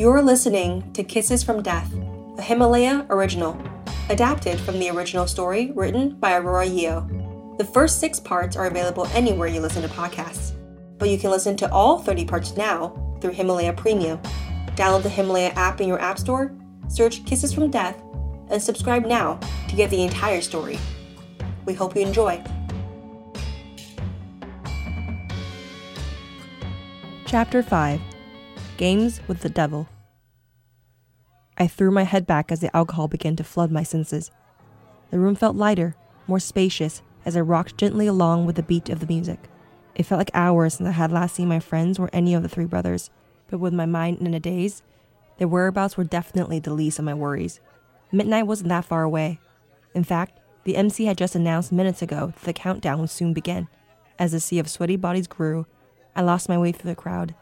You're listening to Kisses from Death, a Himalaya original, adapted from the original story written by Aurora Yeo. The first six parts are available anywhere you listen to podcasts, but you can listen to all 30 parts now through Himalaya Premium. Download the Himalaya app in your App Store, search Kisses from Death, and subscribe now to get the entire story. We hope you enjoy. Chapter 5 Games with the Devil. I threw my head back as the alcohol began to flood my senses. The room felt lighter, more spacious, as I rocked gently along with the beat of the music. It felt like hours since I had last seen my friends or any of the three brothers, but with my mind in a daze, their whereabouts were definitely the least of my worries. Midnight wasn't that far away. In fact, the MC had just announced minutes ago that the countdown would soon begin. As the sea of sweaty bodies grew, I lost my way through the crowd,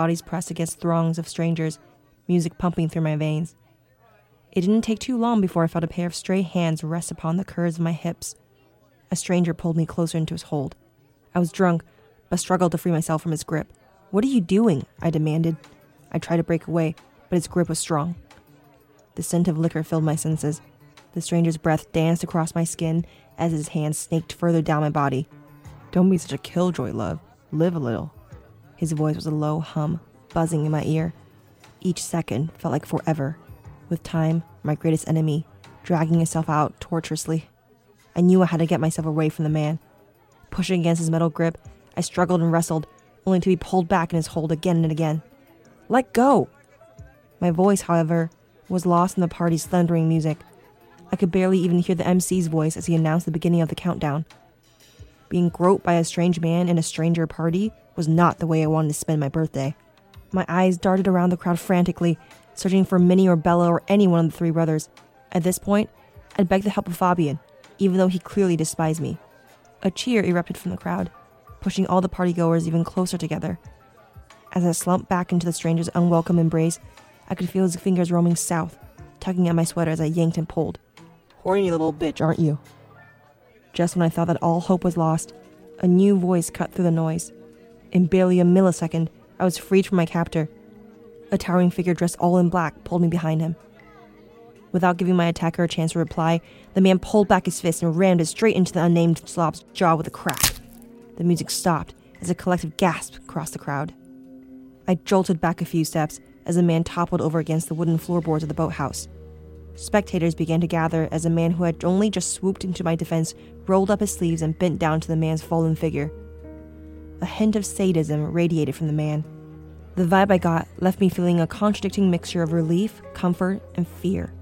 bodies pressed against throngs of strangers, music pumping through my veins. It didn't take too long before I felt a pair of stray hands rest upon the curves of my hips. A stranger pulled me closer into his hold. I was drunk, but struggled to free myself from his grip. What are you doing? I demanded. I tried to break away, but his grip was strong. The scent of liquor filled my senses. The stranger's breath danced across my skin as his hands snaked further down my body. Don't be such a killjoy, love. Live a little. His voice was a low hum, buzzing in my ear. Each second felt like forever, with time, my greatest enemy, dragging itself out tortuously. I knew I had to get myself away from the man. Pushing against his metal grip, I struggled and wrestled, only to be pulled back in his hold again and again. Let go! My voice, however, was lost in the party's thundering music. I could barely even hear the MC's voice as he announced the beginning of the countdown. Being groped by a strange man in a stranger party was not the way I wanted to spend my birthday. My eyes darted around the crowd frantically, searching for Minnie or Bella or any one of the three brothers. At this point, I'd begged the help of Fabian, even though he clearly despised me. A cheer erupted from the crowd, pushing all the partygoers even closer together. As I slumped back into the stranger's unwelcome embrace, I could feel his fingers roaming south, tugging at my sweater as I yanked and pulled. Horny little bitch, aren't you? Just when I thought that all hope was lost, a new voice cut through the noise. In barely a millisecond, I was freed from my captor. A towering figure dressed all in black pulled me behind him. Without giving my attacker a chance to reply, the man pulled back his fist and rammed it straight into the unnamed slob's jaw with a crack. The music stopped as a collective gasp crossed the crowd. I jolted back a few steps as the man toppled over against the wooden floorboards of the boathouse. Spectators began to gather as a man who had only just swooped into my defense rolled up his sleeves and bent down to the man's fallen figure. A hint of sadism radiated from the man. The vibe I got left me feeling a contradicting mixture of relief, comfort, and fear.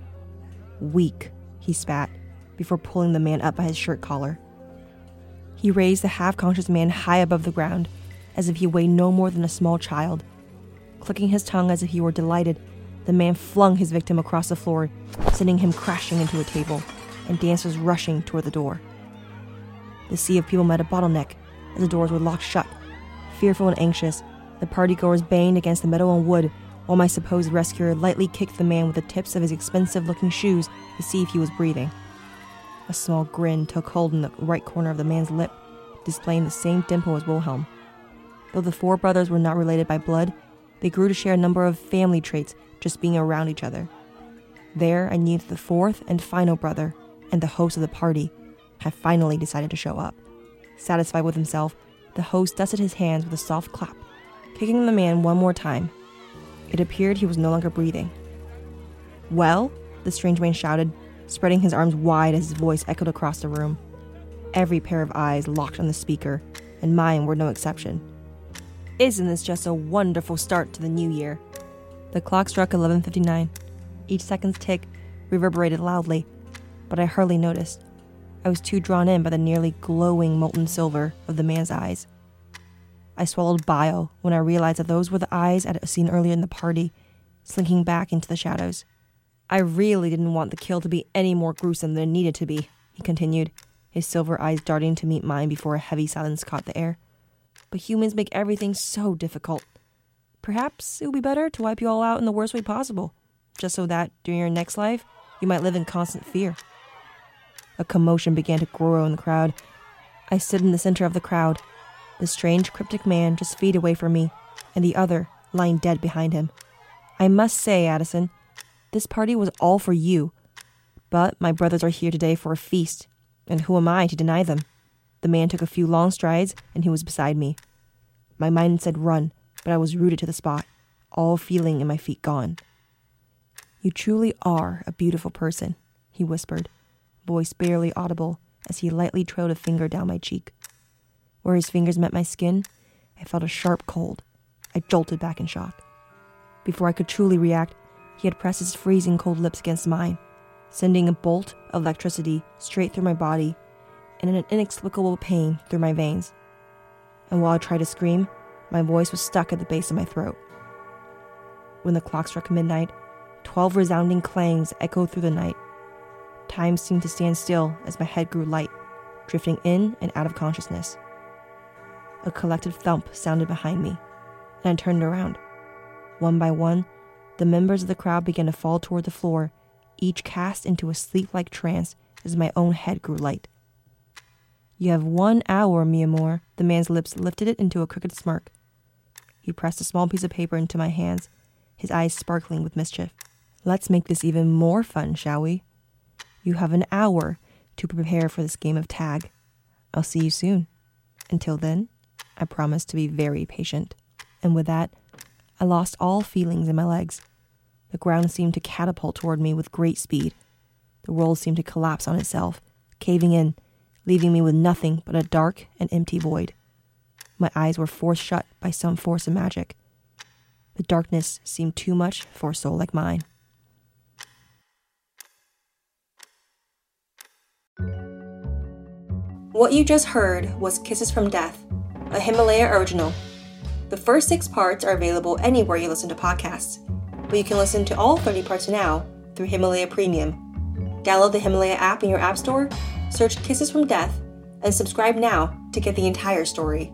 Weak, he spat, before pulling the man up by his shirt collar. He raised the half conscious man high above the ground, as if he weighed no more than a small child. Clicking his tongue as if he were delighted, the man flung his victim across the floor, sending him crashing into a table, and dancers rushing toward the door. The sea of people met a bottleneck as the doors were locked shut. Fearful and anxious, the partygoers banged against the metal and wood while my supposed rescuer lightly kicked the man with the tips of his expensive looking shoes to see if he was breathing. A small grin took hold in the right corner of the man's lip, displaying the same dimple as Wilhelm. Though the four brothers were not related by blood, they grew to share a number of family traits just being around each other. There, I knew the fourth and final brother, and the host of the party, had finally decided to show up. Satisfied with himself, the host dusted his hands with a soft clap, kicking the man one more time. It appeared he was no longer breathing. Well, the strange man shouted, spreading his arms wide as his voice echoed across the room. Every pair of eyes locked on the speaker, and mine were no exception. Isn't this just a wonderful start to the new year? The clock struck 11:59. Each second's tick reverberated loudly, but I hardly noticed. I was too drawn in by the nearly glowing molten silver of the man's eyes. I swallowed bile when I realized that those were the eyes I had seen earlier in the party, slinking back into the shadows. I really didn't want the kill to be any more gruesome than it needed to be, he continued, his silver eyes darting to meet mine before a heavy silence caught the air. But humans make everything so difficult. Perhaps it would be better to wipe you all out in the worst way possible, just so that, during your next life, you might live in constant fear. A commotion began to grow in the crowd. I stood in the center of the crowd, the strange, cryptic man just feet away from me, and the other lying dead behind him. I must say, Addison, this party was all for you. But my brothers are here today for a feast, and who am I to deny them? The man took a few long strides, and he was beside me. My mind said run, but I was rooted to the spot, all feeling in my feet gone. You truly are a beautiful person, he whispered, voice barely audible as he lightly trailed a finger down my cheek. Where his fingers met my skin, I felt a sharp cold. I jolted back in shock. Before I could truly react, he had pressed his freezing cold lips against mine, sending a bolt of electricity straight through my body and an inexplicable pain through my veins. And while I tried to scream, my voice was stuck at the base of my throat. When the clock struck midnight, twelve resounding clangs echoed through the night. Time seemed to stand still as my head grew light, drifting in and out of consciousness. A collective thump sounded behind me, and I turned around. One by one, the members of the crowd began to fall toward the floor, each cast into a sleep like trance as my own head grew light. You have one hour, mi amor. The man's lips lifted it into a crooked smirk. He pressed a small piece of paper into my hands, his eyes sparkling with mischief. Let's make this even more fun, shall we? You have an hour to prepare for this game of tag. I'll see you soon. Until then, I promise to be very patient. And with that, I lost all feelings in my legs. The ground seemed to catapult toward me with great speed. The world seemed to collapse on itself, caving in, leaving me with nothing but a dark and empty void. My eyes were forced shut by some force of magic. The darkness seemed too much for a soul like mine. What you just heard was Kisses from Death, a Himalaya original. The first six parts are available anywhere you listen to podcasts, but you can listen to all 30 parts now through Himalaya Premium. Download the Himalaya app in your App Store, search Kisses from Death, and subscribe now to get the entire story.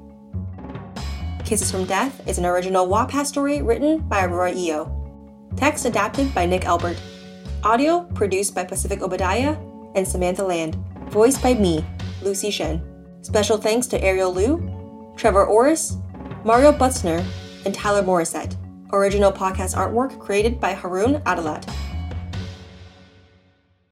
Kisses from Death is an original Wattpad story written by Aurora Yeo. Text adapted by Nick Albert. Audio produced by Pacific Obadiah and Samantha Land. Voiced by me, Lucy Shen. Special thanks to Ariel Liu, Trevor Orris, Mario Butzner, and Tyler Morissette. Original podcast artwork created by Haroon Adalat.